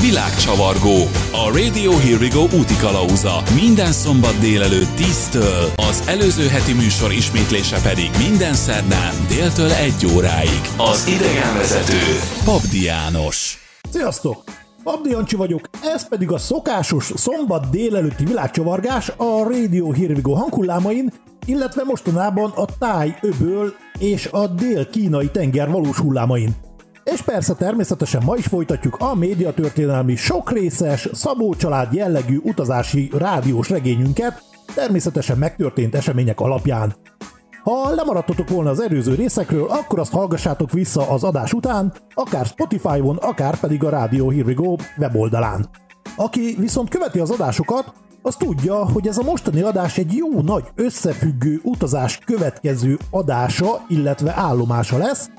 Világcsavargó. A Radio Here We Go úti kalauza. Minden szombat délelőtt 10-től, az előző heti műsor ismétlése pedig minden szerdán déltől 1 óráig. Az idegenvezető Pabdi János. Sziasztok! Abdi Jancsi vagyok, ez pedig a szokásos szombat délelőtti világcsavargás a Radio Here We hanghullámain, illetve mostanában a táj öböl és a dél-kínai tenger valós hullámain. És persze természetesen ma is folytatjuk a médiatörténelmi sokrészes, Szabó család jellegű utazási rádiós regényünket, természetesen megtörtént események alapján. Ha lemaradtatok volna az előző részekről, akkor azt hallgassátok vissza az adás után, akár Spotify-on, akár pedig a Radio Here We Go weboldalán. Aki viszont követi az adásokat, az tudja, hogy ez a mostani adás egy jó nagy összefüggő utazás következő adása, illetve állomása lesz.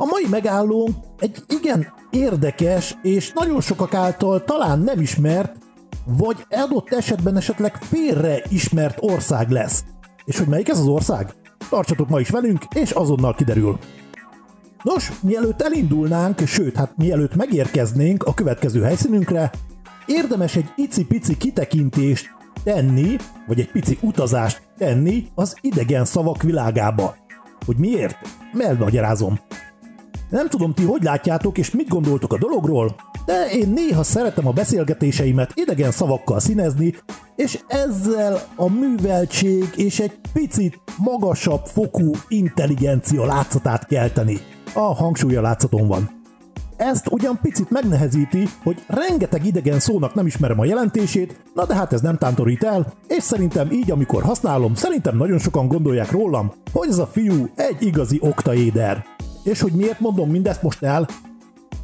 A mai megállónk egy igen érdekes és nagyon sokak által talán nem ismert, vagy adott esetben esetleg félre ismert ország lesz. És hogy melyik ez az ország? Tartsatok ma is velünk, és azonnal kiderül. Nos, mielőtt elindulnánk, sőt, hát mielőtt megérkeznénk a következő helyszínünkre, érdemes egy icipici kitekintést tenni, vagy egy pici utazást tenni az idegen szavak világába. Hogy miért? Elmagyarázom. Nem tudom ti, hogy látjátok és mit gondoltok a dologról, de én néha szeretem a beszélgetéseimet idegen szavakkal színezni, és ezzel a műveltség és egy picit magasabb fokú intelligencia látszatát kelteni. A hangsúlya látszaton van. Ezt ugyan picit megnehezíti, hogy rengeteg idegen szónak nem ismerem a jelentését, na de hát ez nem tántorít el, és szerintem így, amikor használom, szerintem nagyon sokan gondolják rólam, hogy ez a fiú egy igazi oktaéder. És hogy miért mondom mindezt most el?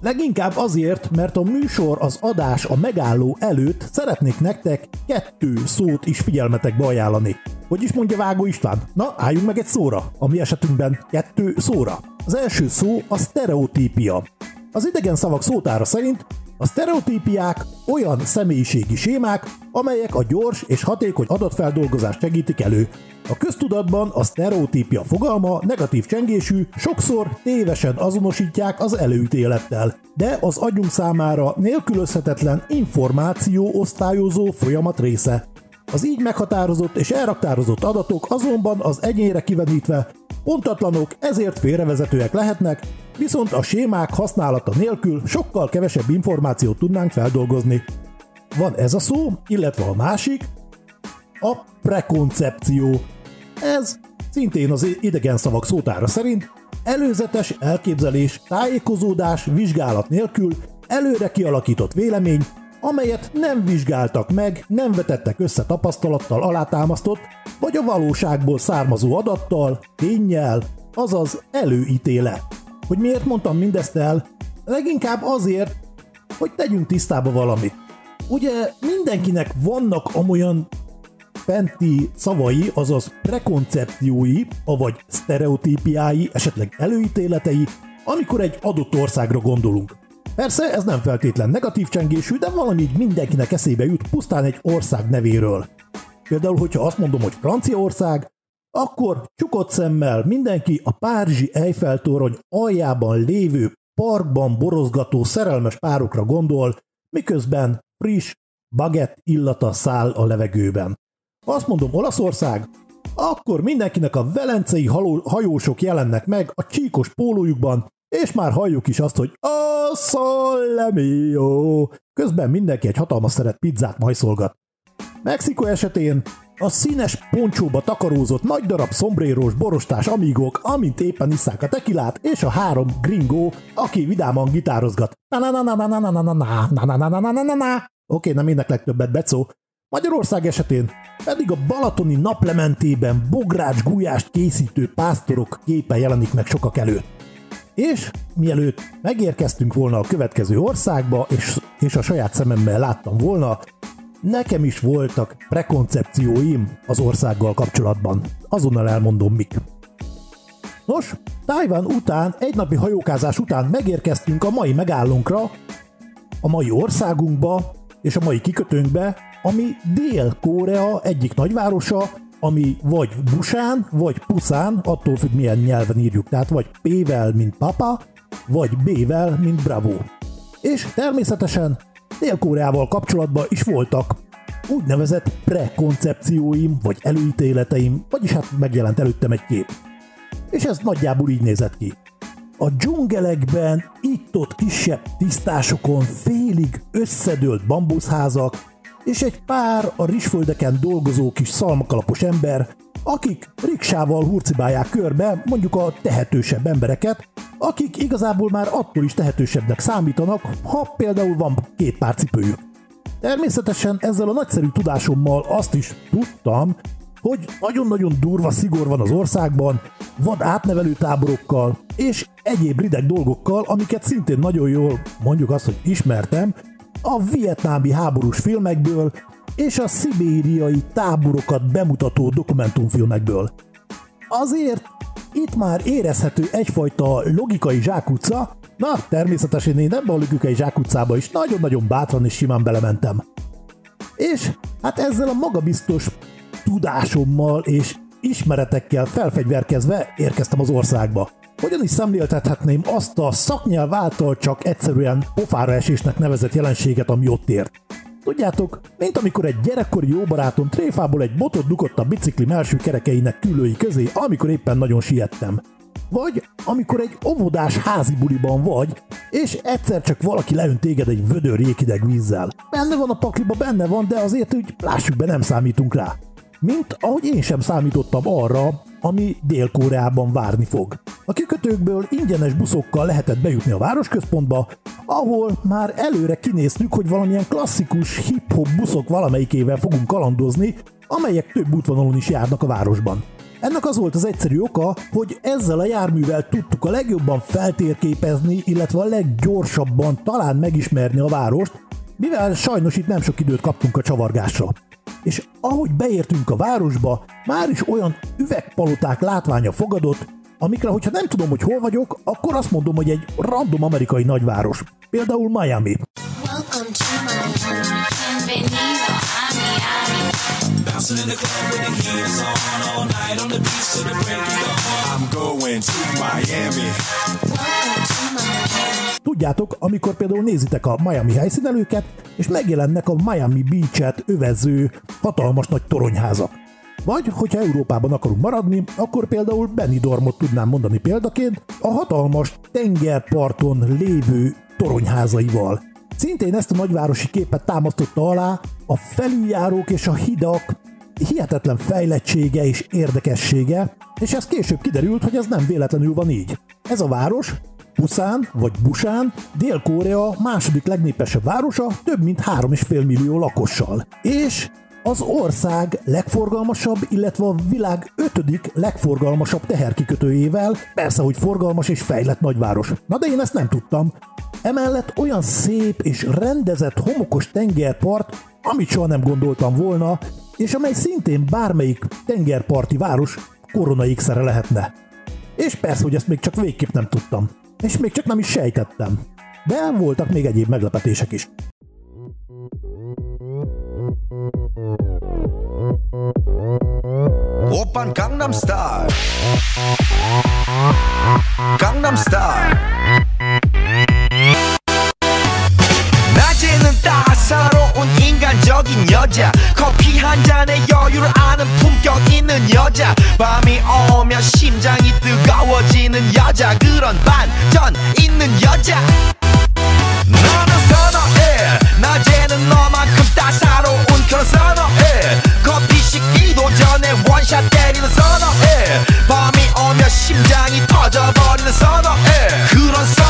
Leginkább azért, mert a műsor, az adás, a megálló előtt szeretnék nektek kettő szót is figyelmetekbe ajánlani. Hogy is mondja Vágó István? Na, álljunk meg egy szóra, a mi esetünkben kettő szóra. Az első szó a sztereotípia. Az idegen szavak szótára szerint a sztereotípiák olyan személyiségi sémák, amelyek a gyors és hatékony adatfeldolgozást segítik elő. A köztudatban a sztereotípia fogalma negatív csengésű, sokszor tévesen azonosítják az előítélettel, de az agyunk számára nélkülözhetetlen információ osztályozó folyamat része. Az így meghatározott és elraktározott adatok azonban az egyénre kivenítve pontatlanok, ezért félrevezetőek lehetnek, viszont a sémák használata nélkül sokkal kevesebb információt tudnánk feldolgozni. Van ez a szó, illetve a másik, a prekoncepció. Ez szintén az idegen szavak szótára szerint előzetes elképzelés, tájékozódás, vizsgálat nélkül előre kialakított vélemény, amelyet nem vizsgáltak meg, nem vetettek össze tapasztalattal alátámasztott, vagy a valóságból származó adattal, tényel, azaz előítélet. Hogy miért mondtam mindezt el? Leginkább azért, hogy tegyünk tisztába valamit. Ugye mindenkinek vannak amolyan fenti szavai, azaz prekoncepciói, avagy sztereotípiái, esetleg előítéletei, amikor egy adott országra gondolunk. Persze ez nem feltétlen negatív csengésű, de valami így mindenkinek eszébe jut pusztán egy ország nevéről. Például, hogyha azt mondom, hogy Franciaország, akkor csukott szemmel mindenki a Párizsi Eiffel torony aljában lévő parkban borozgató szerelmes párokra gondol, miközben friss, bagett illata száll a levegőben. Azt mondom Olaszország, akkor mindenkinek a velencei hajósok jelennek meg a csíkos pólójukban, és már halljuk is azt, hogy a Solemio. Közben mindenki egy hatalmas szeret pizzát majszolgat. Mexiko esetén a színes poncsóba takarózott nagy darab szombrérós borostás amígok, amint éppen isszák a tekilát, és a három gringo, aki vidáman gitározgat. Oké, nem éneklek többet, Becó. Magyarország esetén pedig a balatoni naplementében bogrács gulyást készítő pásztorok képe jelenik meg sokak előtt. És mielőtt megérkeztünk volna a következő országba, és, és a saját szememmel láttam volna, nekem is voltak prekoncepcióim az országgal kapcsolatban. Azonnal elmondom mik. Nos, Tájván után, egy napi hajókázás után megérkeztünk a mai megállónkra, a mai országunkba és a mai kikötőnkbe, ami Dél-Korea egyik nagyvárosa, ami vagy Busán, vagy Puszán, attól függ milyen nyelven írjuk, tehát vagy P-vel, mint papa, vagy B-vel, mint bravo. És természetesen Dél-Koreával kapcsolatban is voltak úgynevezett prekoncepcióim, vagy előítéleteim, vagyis hát megjelent előttem egy kép. És ez nagyjából így nézett ki. A dzsungelekben, itt-ott kisebb tisztásokon félig összedőlt bambuszházak, és egy pár a rizsföldeken dolgozó kis szalmakalapos ember, akik riksával hurcibálják körbe mondjuk a tehetősebb embereket, akik igazából már attól is tehetősebbnek számítanak, ha például van két pár cipőjük. Természetesen ezzel a nagyszerű tudásommal azt is tudtam, hogy nagyon-nagyon durva szigor van az országban, vad átnevelő táborokkal és egyéb rideg dolgokkal, amiket szintén nagyon jól, mondjuk azt, hogy ismertem, a vietnámi háborús filmekből és a szibériai táborokat bemutató dokumentumfilmekből. Azért itt már érezhető egyfajta logikai zsákutca, na természetesen én ebbe a logikai zsákutcába is nagyon-nagyon bátran és simán belementem. És hát ezzel a magabiztos tudásommal és ismeretekkel felfegyverkezve érkeztem az országba. Hogyan is szemléltethetném azt a szaknyelv által csak egyszerűen pofára esésnek nevezett jelenséget, ami ott ért? Tudjátok, mint amikor egy gyerekkori jó barátom tréfából egy botot dugott a bicikli melső kerekeinek külői közé, amikor éppen nagyon siettem. Vagy amikor egy óvodás házi buliban vagy, és egyszer csak valaki leönt téged egy vödör jéghideg vízzel. Benne van a pakliba, benne van, de azért úgy lássuk be, nem számítunk rá. Mint ahogy én sem számítottam arra, ami Dél-Koreában várni fog. A kikötőkből ingyenes buszokkal lehetett bejutni a városközpontba, ahol már előre kinéztük, hogy valamilyen klasszikus hip-hop buszok valamelyikével fogunk kalandozni, amelyek több útvonalon is járnak a városban. Ennek az volt az egyszerű oka, hogy ezzel a járművel tudtuk a legjobban feltérképezni, illetve a leggyorsabban talán megismerni a várost, mivel sajnos itt nem sok időt kaptunk a csavargásra és ahogy beértünk a városba, már is olyan üvegpaloták látványa fogadott, amikre, hogyha nem tudom, hogy hol vagyok, akkor azt mondom, hogy egy random amerikai nagyváros. Például Miami. Welcome to Miami. I'm going to Miami. Tudjátok, amikor például nézitek a Miami helyszínelőket, és megjelennek a Miami Beach-et övező hatalmas nagy toronyházak. Vagy, hogyha Európában akarunk maradni, akkor például Benidormot tudnám mondani példaként, a hatalmas tengerparton lévő toronyházaival. Szintén ezt a nagyvárosi képet támasztotta alá a felüljárók és a hidak hihetetlen fejlettsége és érdekessége, és ez később kiderült, hogy ez nem véletlenül van így. Ez a város Puszán vagy Busán, Dél-Korea második legnépesebb városa több mint 3,5 millió lakossal. És az ország legforgalmasabb, illetve a világ ötödik legforgalmasabb teherkikötőjével, persze, hogy forgalmas és fejlett nagyváros. Na de én ezt nem tudtam. Emellett olyan szép és rendezett homokos tengerpart, amit soha nem gondoltam volna, és amely szintén bármelyik tengerparti város korona lehetne. És persze, hogy ezt még csak végképp nem tudtam és még csak nem is sejtettem. De voltak még egyéb meglepetések is. Style Gangnam Style 낮에는 따사로운 인간적인 여자. 커피 한 잔에 여유를 아는 품격 있는 여자. 밤이 오면 심장이 뜨거워지는 여자. 그런 반전 있는 여자. 너는 선어해. 낮에는 너만큼 따사로운 그런 선어해 원샷 때리는 선어해 밤이 오면 심장이 터져버리는 선어해 그런 선어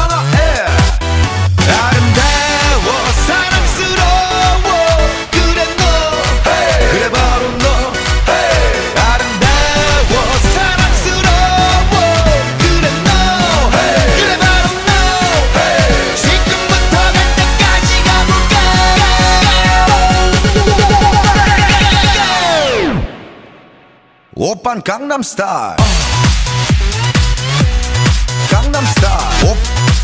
1 강남 스타일 강남 스타일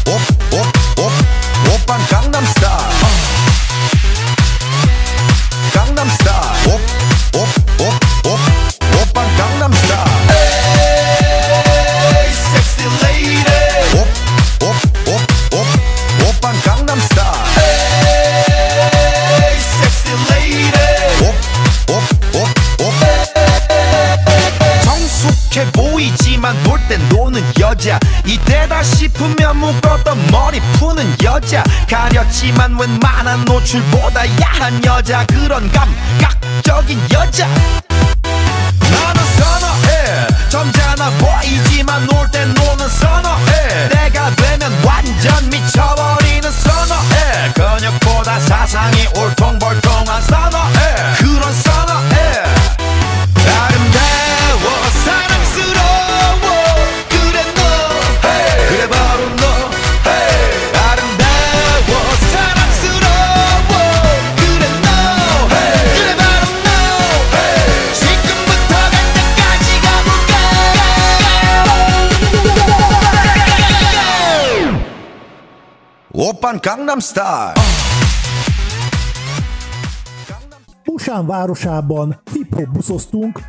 노출보다 야한 여자 그런 감각적인 여자. 나는 선어해 점잖아 보이지만 Gangnam Style! Busan városában hip-hop buszoztunk,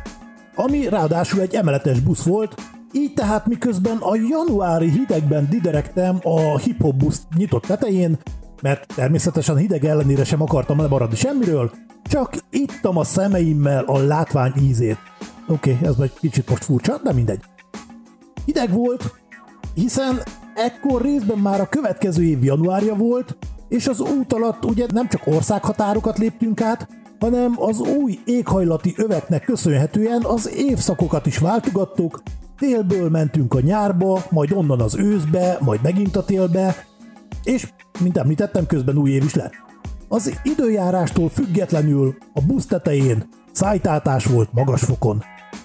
ami ráadásul egy emeletes busz volt, így tehát miközben a januári hidegben diderektem a hip-hop busz nyitott tetején, mert természetesen hideg ellenére sem akartam lemaradni semmiről, csak ittam a szemeimmel a látvány ízét. Oké, okay, ez meg kicsit most furcsa, de mindegy. Hideg volt, hiszen ekkor részben már a következő év januárja volt, és az út alatt ugye nem csak országhatárokat léptünk át, hanem az új éghajlati öveknek köszönhetően az évszakokat is váltogattuk, télből mentünk a nyárba, majd onnan az őszbe, majd megint a télbe, és, mint említettem, közben új év is lett. Az időjárástól függetlenül a busz tetején szájtátás volt magas fokon.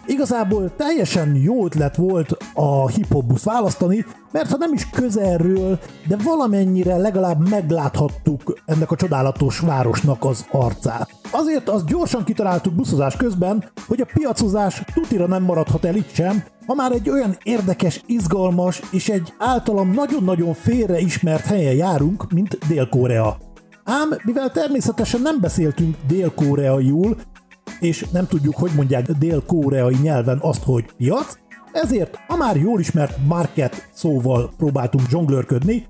Igazából teljesen jó ötlet volt a hip-hop választani, mert ha nem is közelről, de valamennyire legalább megláthattuk ennek a csodálatos városnak az arcát. Azért azt gyorsan kitaláltuk buszozás közben, hogy a piacozás tutira nem maradhat el itt sem, ha már egy olyan érdekes, izgalmas és egy általam nagyon-nagyon félre ismert helyen járunk, mint Dél-Korea. Ám mivel természetesen nem beszéltünk dél-koreaiul, és nem tudjuk, hogy mondják dél-koreai nyelven azt, hogy piac, ezért a már jól ismert market szóval próbáltunk zsonglőrködni,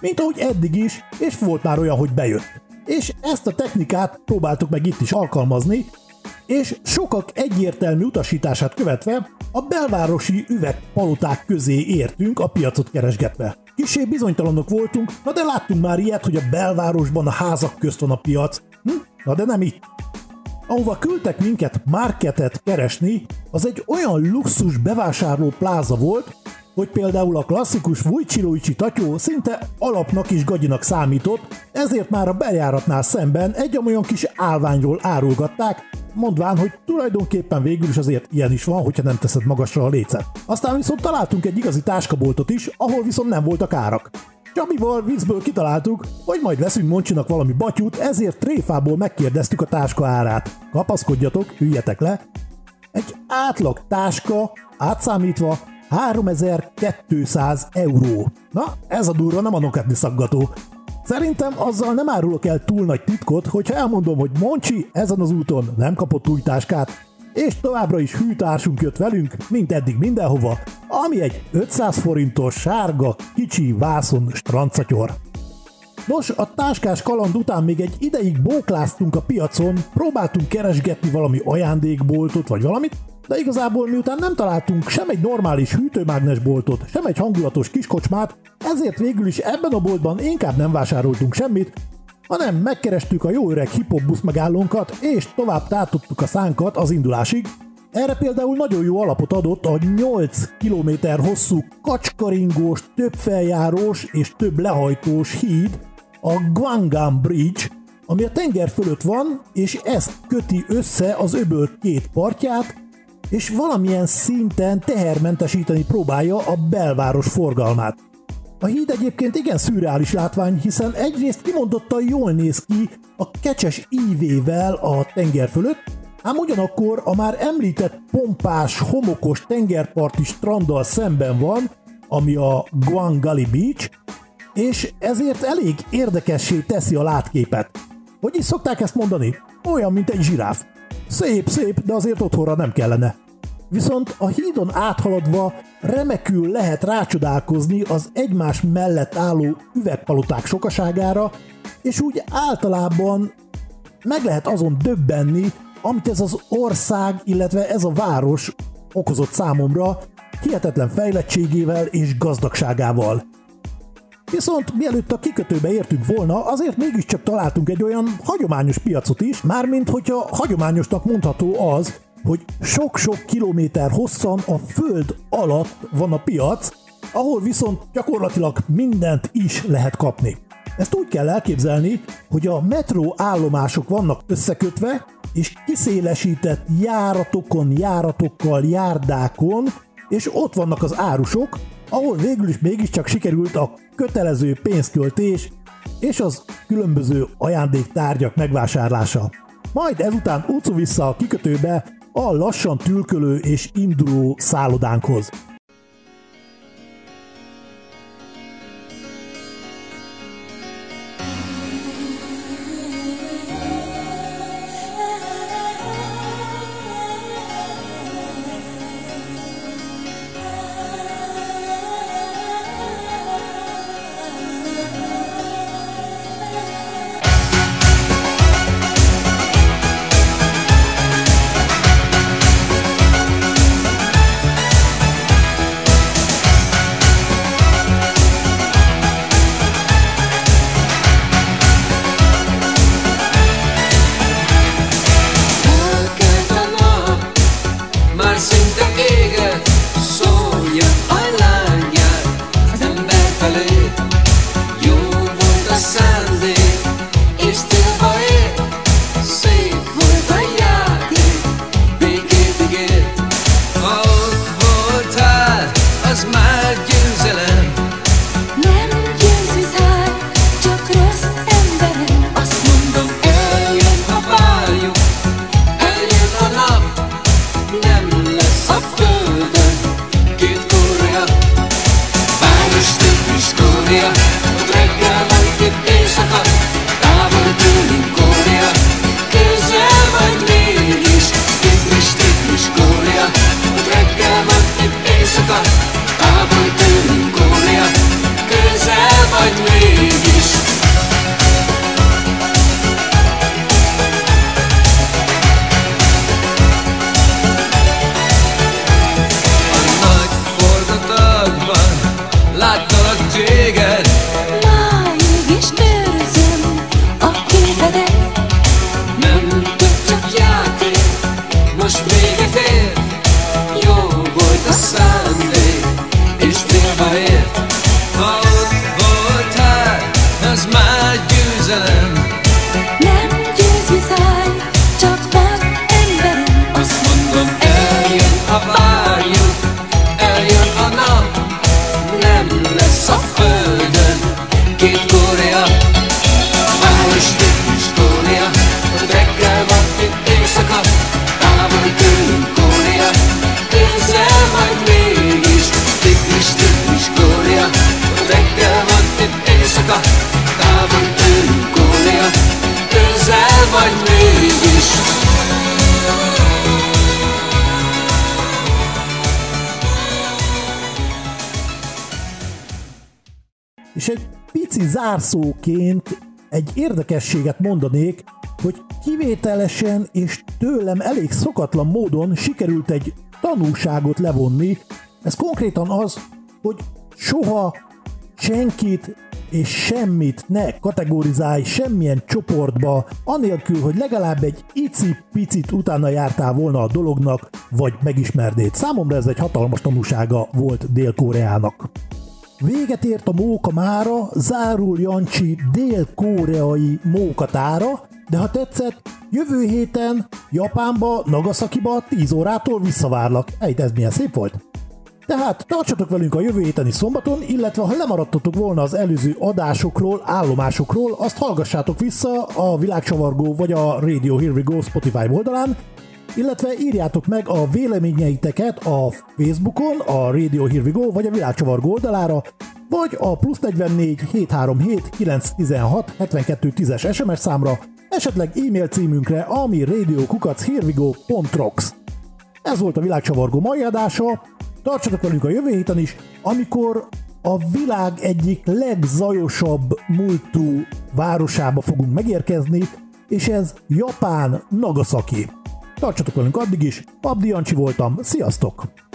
mint ahogy eddig is, és volt már olyan, hogy bejött. És ezt a technikát próbáltuk meg itt is alkalmazni, és sokak egyértelmű utasítását követve a belvárosi üvegpaloták közé értünk a piacot keresgetve. Kisé bizonytalanok voltunk, na de láttunk már ilyet, hogy a belvárosban a házak közt van a piac. Hm? Na de nem itt ahova küldtek minket marketet keresni, az egy olyan luxus bevásárló pláza volt, hogy például a klasszikus Vujcsiluicsi tatyó szinte alapnak is gagyinak számított, ezért már a bejáratnál szemben egy olyan kis állványról árulgatták, mondván, hogy tulajdonképpen végül is azért ilyen is van, hogyha nem teszed magasra a lécet. Aztán viszont találtunk egy igazi táskaboltot is, ahol viszont nem voltak árak. Csabival viccből kitaláltuk, hogy majd veszünk Moncsinak valami batyút, ezért tréfából megkérdeztük a táska árát. Kapaszkodjatok, üljetek le. Egy átlag táska, átszámítva 3200 euró. Na, ez a durva nem a nokatni szaggató. Szerintem azzal nem árulok el túl nagy titkot, hogyha elmondom, hogy Moncsi ezen az úton nem kapott új táskát, és továbbra is hűtársunk jött velünk, mint eddig mindenhova, ami egy 500 forintos sárga, kicsi vászon strandszatyor. Nos, a táskás kaland után még egy ideig bókláztunk a piacon, próbáltunk keresgetni valami ajándékboltot vagy valamit, de igazából miután nem találtunk sem egy normális hűtőmágnesboltot, sem egy hangulatos kiskocsmát, ezért végül is ebben a boltban inkább nem vásároltunk semmit, hanem megkerestük a jó öreg hip busz és tovább tátottuk a szánkat az indulásig. Erre például nagyon jó alapot adott a 8 km hosszú kacskaringós, több feljárós és több lehajtós híd, a Guangam Bridge, ami a tenger fölött van, és ez köti össze az öböl két partját, és valamilyen szinten tehermentesíteni próbálja a belváros forgalmát. A híd egyébként igen szürreális látvány, hiszen egyrészt kimondottan jól néz ki a kecses ívével a tenger fölött, ám ugyanakkor a már említett pompás, homokos tengerparti stranddal szemben van, ami a Guangali Beach, és ezért elég érdekessé teszi a látképet. Hogy is szokták ezt mondani? Olyan, mint egy zsiráf. Szép, szép, de azért otthonra nem kellene. Viszont a hídon áthaladva remekül lehet rácsodálkozni az egymás mellett álló üvegpaloták sokaságára, és úgy általában meg lehet azon döbbenni, amit ez az ország, illetve ez a város okozott számomra, hihetetlen fejlettségével és gazdagságával. Viszont mielőtt a kikötőbe értünk volna, azért mégiscsak találtunk egy olyan hagyományos piacot is, mármint hogyha hagyományosnak mondható az, hogy sok-sok kilométer hosszan a föld alatt van a piac, ahol viszont gyakorlatilag mindent is lehet kapni. Ezt úgy kell elképzelni, hogy a metró állomások vannak összekötve, és kiszélesített járatokon, járatokkal, járdákon, és ott vannak az árusok, ahol végül is mégiscsak sikerült a kötelező pénzköltés és az különböző ajándéktárgyak megvásárlása. Majd ezután utcu vissza a kikötőbe a lassan tülkölő és induló szállodánkhoz. Zárszóként egy érdekességet mondanék, hogy kivételesen és tőlem elég szokatlan módon sikerült egy tanulságot levonni. Ez konkrétan az, hogy soha senkit és semmit ne kategorizálj semmilyen csoportba, anélkül, hogy legalább egy icipicit utána jártál volna a dolognak, vagy megismernéd. Számomra ez egy hatalmas tanúsága volt Dél-Koreának. Véget ért a móka mára, zárul Jancsi dél-koreai mókatára, de ha tetszett, jövő héten Japánba, Nagasakiba 10 órától visszavárlak. Ejt, ez milyen szép volt? Tehát tartsatok velünk a jövő héteni szombaton, illetve ha lemaradtatok volna az előző adásokról, állomásokról, azt hallgassátok vissza a Világcsavargó vagy a Radio Here We Go Spotify oldalán, illetve írjátok meg a véleményeiteket a Facebookon, a Radio Here We vagy a Világcsavargó oldalára, vagy a plusz 44 737 916 72 10-es SMS számra, esetleg e-mail címünkre, ami radiokukachherewego.rocks. Ez volt a világcsavargó mai adása, tartsatok velünk a jövő héten is, amikor a világ egyik legzajosabb múltú városába fogunk megérkezni, és ez Japán Nagasaki. Tartsatok velünk addig is, Abdi Jancsi voltam, sziasztok!